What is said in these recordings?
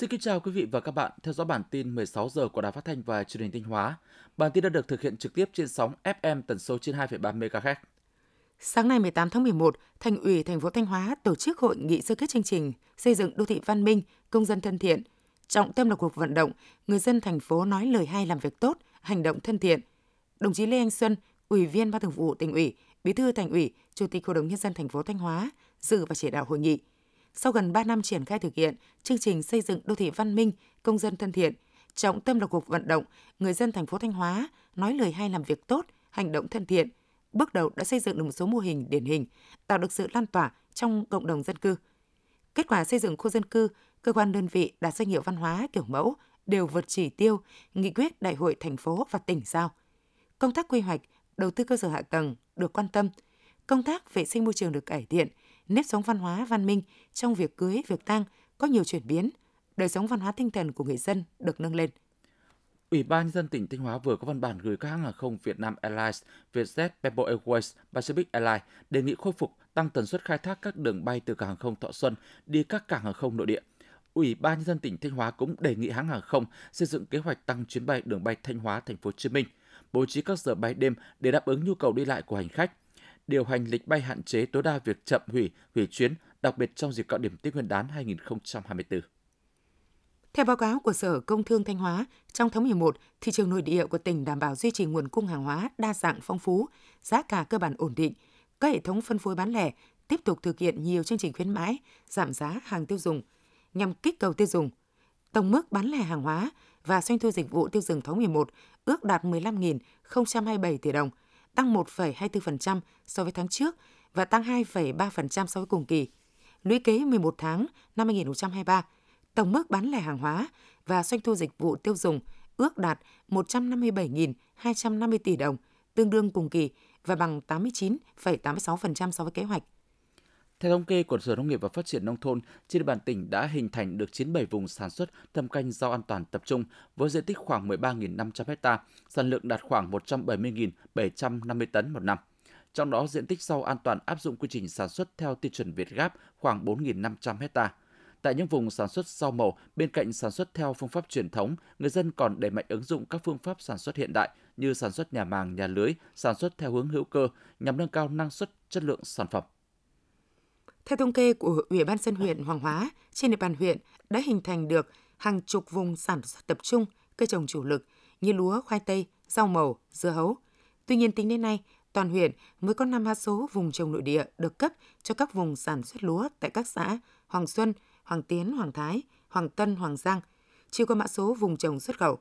Xin kính chào quý vị và các bạn theo dõi bản tin 16 giờ của Đài Phát thanh và Truyền hình Thanh Hóa. Bản tin đã được thực hiện trực tiếp trên sóng FM tần số trên 2,3 MHz. Sáng nay 18 tháng 11, Thành ủy thành phố Thanh Hóa tổ chức hội nghị sơ kết chương trình xây dựng đô thị văn minh, công dân thân thiện. Trọng tâm là cuộc vận động người dân thành phố nói lời hay làm việc tốt, hành động thân thiện. Đồng chí Lê Anh Xuân, Ủy viên Ban Thường vụ Tỉnh ủy, Bí thư Thành ủy, Chủ tịch Hội đồng nhân dân thành phố Thanh Hóa dự và chỉ đạo hội nghị. Sau gần 3 năm triển khai thực hiện chương trình xây dựng đô thị văn minh, công dân thân thiện, trọng tâm là cuộc vận động người dân thành phố Thanh Hóa nói lời hay làm việc tốt, hành động thân thiện. Bước đầu đã xây dựng được một số mô hình điển hình, tạo được sự lan tỏa trong cộng đồng dân cư. Kết quả xây dựng khu dân cư, cơ quan đơn vị đạt danh hiệu văn hóa kiểu mẫu đều vượt chỉ tiêu, nghị quyết đại hội thành phố và tỉnh giao. Công tác quy hoạch, đầu tư cơ sở hạ tầng được quan tâm, công tác vệ sinh môi trường được cải thiện, nếp sống văn hóa văn minh trong việc cưới, việc tang có nhiều chuyển biến, đời sống văn hóa tinh thần của người dân được nâng lên. Ủy ban nhân dân tỉnh Thanh Hóa vừa có văn bản gửi các hãng hàng không Việt Nam Airlines, Vietjet, Bamboo Airways, Pacific Airlines đề nghị khôi phục tăng tần suất khai thác các đường bay từ cảng hàng không Thọ Xuân đi các cảng hàng không nội địa. Ủy ban nhân dân tỉnh Thanh Hóa cũng đề nghị hãng hàng không xây dựng kế hoạch tăng chuyến bay đường bay Thanh Hóa Thành phố Hồ Chí Minh, bố trí các giờ bay đêm để đáp ứng nhu cầu đi lại của hành khách, điều hành lịch bay hạn chế tối đa việc chậm hủy, hủy chuyến, đặc biệt trong dịp cao điểm Tết Nguyên đán 2024. Theo báo cáo của Sở Công Thương Thanh Hóa, trong tháng 11, thị trường nội địa của tỉnh đảm bảo duy trì nguồn cung hàng hóa đa dạng phong phú, giá cả cơ bản ổn định. Các hệ thống phân phối bán lẻ tiếp tục thực hiện nhiều chương trình khuyến mãi, giảm giá hàng tiêu dùng nhằm kích cầu tiêu dùng. Tổng mức bán lẻ hàng hóa và doanh thu dịch vụ tiêu dùng tháng 11 ước đạt 15.027 tỷ đồng, tăng 1,24% so với tháng trước và tăng 2,3% so với cùng kỳ. Lũy kế 11 tháng năm 2023, tổng mức bán lẻ hàng hóa và doanh thu dịch vụ tiêu dùng ước đạt 157.250 tỷ đồng, tương đương cùng kỳ và bằng 89,86% so với kế hoạch. Theo thống kê của Sở Nông nghiệp và Phát triển Nông thôn, trên địa bàn tỉnh đã hình thành được 97 vùng sản xuất thâm canh rau an toàn tập trung với diện tích khoảng 13.500 ha, sản lượng đạt khoảng 170.750 tấn một năm. Trong đó, diện tích rau an toàn áp dụng quy trình sản xuất theo tiêu chuẩn Việt Gáp khoảng 4.500 ha. Tại những vùng sản xuất rau màu, bên cạnh sản xuất theo phương pháp truyền thống, người dân còn đẩy mạnh ứng dụng các phương pháp sản xuất hiện đại như sản xuất nhà màng, nhà lưới, sản xuất theo hướng hữu cơ nhằm nâng cao năng suất, chất lượng sản phẩm. Theo thống kê của Ủy ban dân huyện Hoàng Hóa, trên địa bàn huyện đã hình thành được hàng chục vùng sản xuất tập trung cây trồng chủ lực như lúa, khoai tây, rau màu, dưa hấu. Tuy nhiên tính đến nay, toàn huyện mới có 5 mã số vùng trồng nội địa được cấp cho các vùng sản xuất lúa tại các xã Hoàng Xuân, Hoàng Tiến, Hoàng Thái, Hoàng Tân, Hoàng Giang, chưa có mã số vùng trồng xuất khẩu.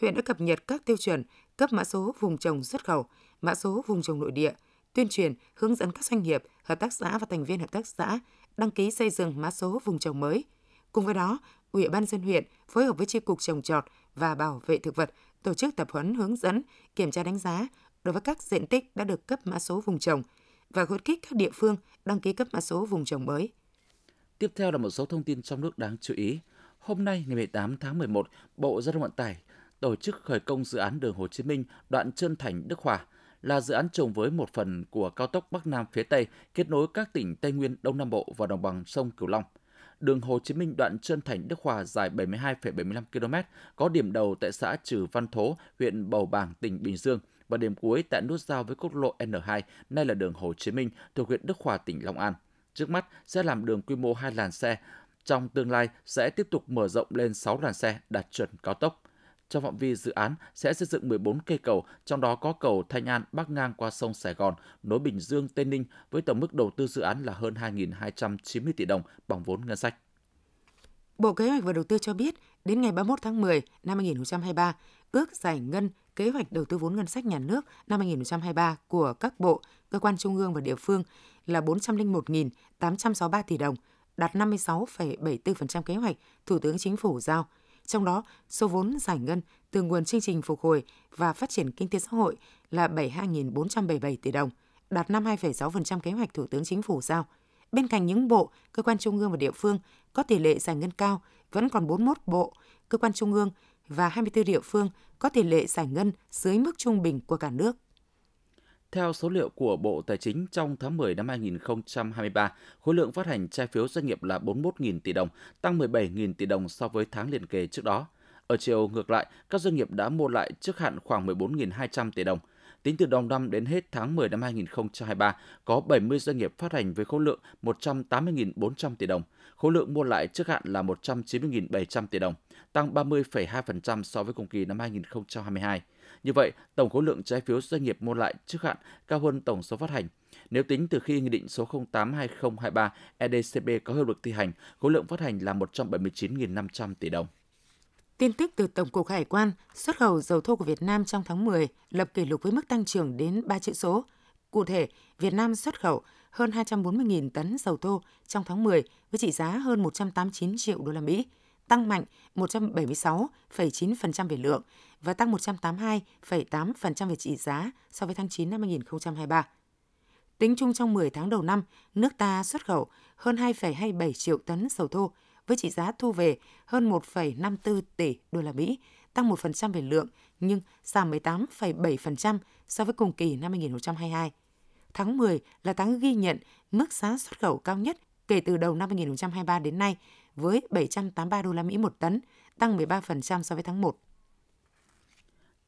Huyện đã cập nhật các tiêu chuẩn cấp mã số vùng trồng xuất khẩu, mã số vùng trồng nội địa – tuyên truyền, hướng dẫn các doanh nghiệp, hợp tác xã và thành viên hợp tác xã đăng ký xây dựng mã số vùng trồng mới. Cùng với đó, Ủy ban dân huyện phối hợp với Chi cục trồng trọt và bảo vệ thực vật tổ chức tập huấn hướng dẫn, kiểm tra đánh giá đối với các diện tích đã được cấp mã số vùng trồng và khuyến khích các địa phương đăng ký cấp mã số vùng trồng mới. Tiếp theo là một số thông tin trong nước đáng chú ý. Hôm nay ngày 18 tháng 11, Bộ Giao thông Vận tải tổ chức khởi công dự án đường Hồ Chí Minh đoạn Trơn Thành Đức Hòa – là dự án trồng với một phần của cao tốc Bắc Nam phía Tây kết nối các tỉnh Tây Nguyên, Đông Nam Bộ và đồng bằng sông Cửu Long. Đường Hồ Chí Minh đoạn Trơn Thành Đức Hòa dài 72,75 km, có điểm đầu tại xã Trừ Văn Thố, huyện Bầu Bàng, tỉnh Bình Dương và điểm cuối tại nút giao với quốc lộ N2, nay là đường Hồ Chí Minh thuộc huyện Đức Hòa, tỉnh Long An. Trước mắt sẽ làm đường quy mô hai làn xe, trong tương lai sẽ tiếp tục mở rộng lên 6 làn xe đạt chuẩn cao tốc. Trong phạm vi dự án sẽ xây dựng 14 cây cầu, trong đó có cầu Thanh An bắc ngang qua sông Sài Gòn, nối Bình Dương, Tây Ninh với tổng mức đầu tư dự án là hơn 2.290 tỷ đồng bằng vốn ngân sách. Bộ Kế hoạch và Đầu tư cho biết, đến ngày 31 tháng 10 năm 2023, ước giải ngân kế hoạch đầu tư vốn ngân sách nhà nước năm 2023 của các bộ, cơ quan trung ương và địa phương là 401.863 tỷ đồng, đạt 56,74% kế hoạch Thủ tướng Chính phủ giao – trong đó, số vốn giải ngân từ nguồn chương trình phục hồi và phát triển kinh tế xã hội là 72.477 tỷ đồng, đạt 52,6% kế hoạch Thủ tướng Chính phủ giao. Bên cạnh những bộ, cơ quan trung ương và địa phương có tỷ lệ giải ngân cao, vẫn còn 41 bộ, cơ quan trung ương và 24 địa phương có tỷ lệ giải ngân dưới mức trung bình của cả nước. Theo số liệu của Bộ Tài chính trong tháng 10 năm 2023, khối lượng phát hành trái phiếu doanh nghiệp là 41.000 tỷ đồng, tăng 17.000 tỷ đồng so với tháng liền kề trước đó. Ở chiều ngược lại, các doanh nghiệp đã mua lại trước hạn khoảng 14.200 tỷ đồng. Tính từ đầu năm đến hết tháng 10 năm 2023, có 70 doanh nghiệp phát hành với khối lượng 180.400 tỷ đồng. Khối lượng mua lại trước hạn là 190.700 tỷ đồng, tăng 30,2% so với cùng kỳ năm 2022. Như vậy, tổng khối lượng trái phiếu doanh nghiệp mua lại trước hạn cao hơn tổng số phát hành. Nếu tính từ khi Nghị định số 08-2023 EDCB có hiệu lực thi hành, khối lượng phát hành là 179.500 tỷ đồng. Tin tức từ Tổng cục Hải quan, xuất khẩu dầu thô của Việt Nam trong tháng 10 lập kỷ lục với mức tăng trưởng đến 3 chữ số. Cụ thể, Việt Nam xuất khẩu hơn 240.000 tấn dầu thô trong tháng 10 với trị giá hơn 189 triệu đô la Mỹ, tăng mạnh 176,9% về lượng và tăng 182,8% về trị giá so với tháng 9 năm 2023. Tính chung trong 10 tháng đầu năm, nước ta xuất khẩu hơn 2,27 triệu tấn dầu thô với trị giá thu về hơn 1,54 tỷ đô la Mỹ, tăng 1% về lượng nhưng giảm 18,7% so với cùng kỳ năm 2022. Tháng 10 là tháng ghi nhận mức giá xuất khẩu cao nhất kể từ đầu năm 2023 đến nay với 783 đô la Mỹ một tấn, tăng 13% so với tháng 1.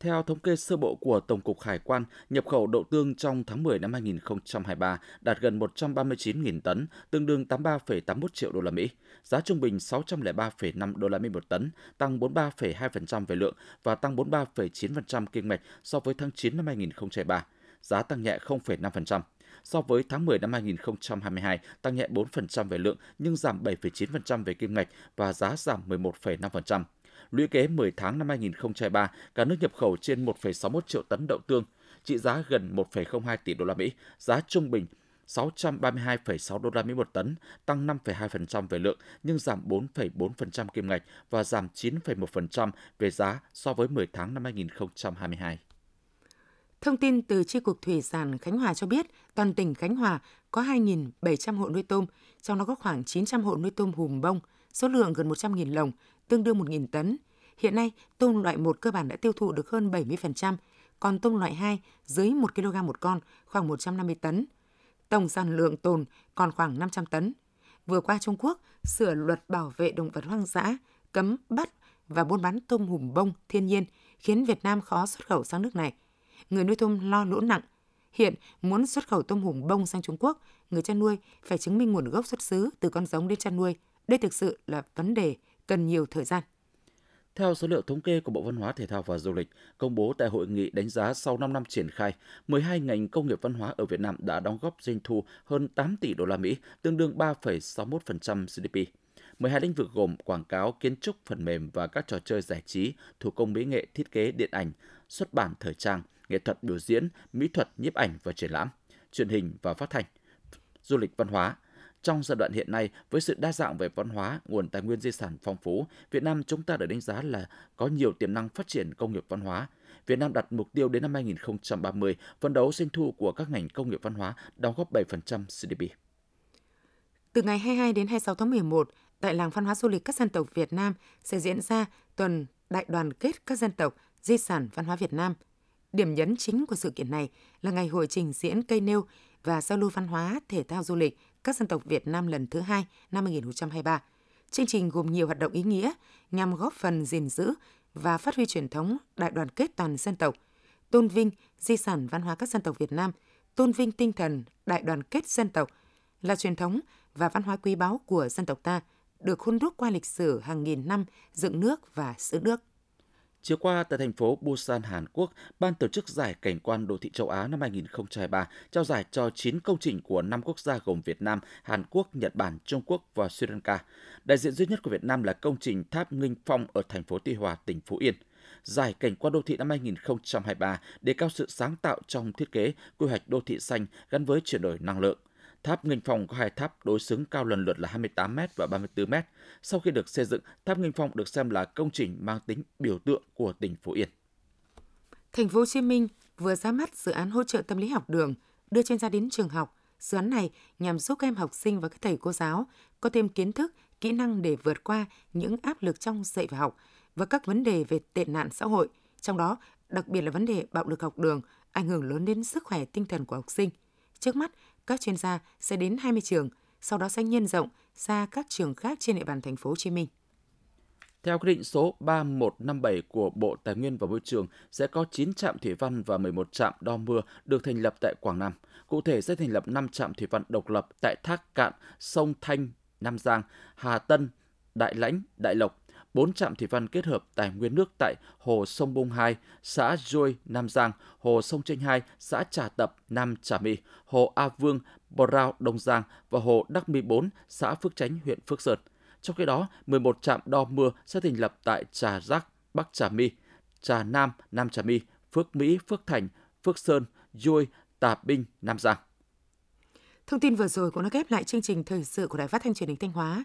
Theo thống kê sơ bộ của Tổng cục Hải quan, nhập khẩu đậu tương trong tháng 10 năm 2023 đạt gần 139.000 tấn, tương đương 83,81 triệu đô la Mỹ. Giá trung bình 603,5 đô la Mỹ một tấn, tăng 43,2% về lượng và tăng 43,9% kinh mạch so với tháng 9 năm 2023. Giá tăng nhẹ 0,5% so với tháng 10 năm 2022, tăng nhẹ 4% về lượng nhưng giảm 7,9% về kim ngạch và giá giảm 11,5%. Lũy kế 10 tháng năm 2023, cả nước nhập khẩu trên 1,61 triệu tấn đậu tương, trị giá gần 1,02 tỷ đô la Mỹ, giá trung bình 632,6 đô la Mỹ một tấn, tăng 5,2% về lượng nhưng giảm 4,4% kim ngạch và giảm 9,1% về giá so với 10 tháng năm 2022. Thông tin từ Chi cục Thủy sản Khánh Hòa cho biết, toàn tỉnh Khánh Hòa có 2.700 hộ nuôi tôm, trong đó có khoảng 900 hộ nuôi tôm hùm bông, số lượng gần 100.000 lồng, tương đương 1.000 tấn. Hiện nay, tôm loại 1 cơ bản đã tiêu thụ được hơn 70%, còn tôm loại 2 dưới 1 kg một con, khoảng 150 tấn. Tổng sản lượng tồn còn khoảng 500 tấn. Vừa qua Trung Quốc sửa luật bảo vệ động vật hoang dã, cấm bắt và buôn bán tôm hùm bông thiên nhiên, khiến Việt Nam khó xuất khẩu sang nước này. Người nuôi tôm lo lỗ nặng. Hiện, muốn xuất khẩu tôm hùm bông sang Trung Quốc, người chăn nuôi phải chứng minh nguồn gốc xuất xứ từ con giống đến chăn nuôi. Đây thực sự là vấn đề cần nhiều thời gian. Theo số liệu thống kê của Bộ Văn hóa Thể thao và Du lịch công bố tại hội nghị đánh giá sau 5 năm triển khai, 12 ngành công nghiệp văn hóa ở Việt Nam đã đóng góp doanh thu hơn 8 tỷ đô la Mỹ, tương đương 3,61% GDP. 12 lĩnh vực gồm quảng cáo, kiến trúc, phần mềm và các trò chơi giải trí, thủ công mỹ nghệ, thiết kế, điện ảnh, xuất bản thời trang, nghệ thuật biểu diễn, mỹ thuật, nhiếp ảnh và triển lãm, truyền hình và phát thanh, du lịch văn hóa, trong giai đoạn hiện nay, với sự đa dạng về văn hóa, nguồn tài nguyên di sản phong phú, Việt Nam chúng ta được đánh giá là có nhiều tiềm năng phát triển công nghiệp văn hóa. Việt Nam đặt mục tiêu đến năm 2030, phấn đấu doanh thu của các ngành công nghiệp văn hóa đóng góp 7% GDP. Từ ngày 22 đến 26 tháng 11, tại làng văn hóa du lịch các dân tộc Việt Nam sẽ diễn ra tuần đại đoàn kết các dân tộc di sản văn hóa Việt Nam. Điểm nhấn chính của sự kiện này là ngày hội trình diễn cây nêu và giao lưu văn hóa, thể thao du lịch các dân tộc Việt Nam lần thứ hai năm 2023. Chương trình gồm nhiều hoạt động ý nghĩa nhằm góp phần gìn giữ và phát huy truyền thống đại đoàn kết toàn dân tộc, tôn vinh di sản văn hóa các dân tộc Việt Nam, tôn vinh tinh thần đại đoàn kết dân tộc là truyền thống và văn hóa quý báu của dân tộc ta, được hôn đúc qua lịch sử hàng nghìn năm dựng nước và giữ nước. Chiều qua tại thành phố Busan, Hàn Quốc, ban tổ chức giải cảnh quan đô thị châu Á năm 2023 trao giải cho 9 công trình của 5 quốc gia gồm Việt Nam, Hàn Quốc, Nhật Bản, Trung Quốc và Sri Lanka. Đại diện duy nhất của Việt Nam là công trình tháp Nghinh Phong ở thành phố Tuy Hòa, tỉnh Phú Yên. Giải cảnh quan đô thị năm 2023 đề cao sự sáng tạo trong thiết kế, quy hoạch đô thị xanh gắn với chuyển đổi năng lượng – Tháp Nghinh Phong có hai tháp đối xứng cao lần lượt là 28 m và 34 m. Sau khi được xây dựng, tháp Nghinh Phong được xem là công trình mang tính biểu tượng của tỉnh Phú Yên. Thành phố Hồ Chí Minh vừa ra mắt dự án hỗ trợ tâm lý học đường, đưa chuyên gia đến trường học. Dự án này nhằm giúp các em học sinh và các thầy cô giáo có thêm kiến thức, kỹ năng để vượt qua những áp lực trong dạy và học và các vấn đề về tệ nạn xã hội, trong đó đặc biệt là vấn đề bạo lực học đường ảnh hưởng lớn đến sức khỏe tinh thần của học sinh. Trước mắt, các chuyên gia sẽ đến 20 trường, sau đó sẽ nhân rộng ra các trường khác trên địa bàn thành phố Hồ Chí Minh. Theo quyết định số 3157 của Bộ Tài nguyên và Môi trường, sẽ có 9 trạm thủy văn và 11 trạm đo mưa được thành lập tại Quảng Nam. Cụ thể sẽ thành lập 5 trạm thủy văn độc lập tại Thác Cạn, sông Thanh, Nam Giang, Hà Tân, Đại Lãnh, Đại Lộc, 4 trạm thủy văn kết hợp tài nguyên nước tại Hồ Sông Bung 2, xã Dôi, Nam Giang, Hồ Sông Tranh 2, xã Trà Tập, Nam Trà My, Hồ A Vương, Bò Rao, Đông Giang và Hồ Đắc My 4, xã Phước Chánh, huyện Phước Sơn. Trong khi đó, 11 trạm đo mưa sẽ thành lập tại Trà Giác, Bắc Trà My, Trà Nam, Nam Trà My, Phước Mỹ, Phước Thành, Phước Sơn, Dôi, Tà Binh, Nam Giang. Thông tin vừa rồi cũng đã ghép lại chương trình thời sự của Đài Phát thanh Truyền hình Thanh Hóa.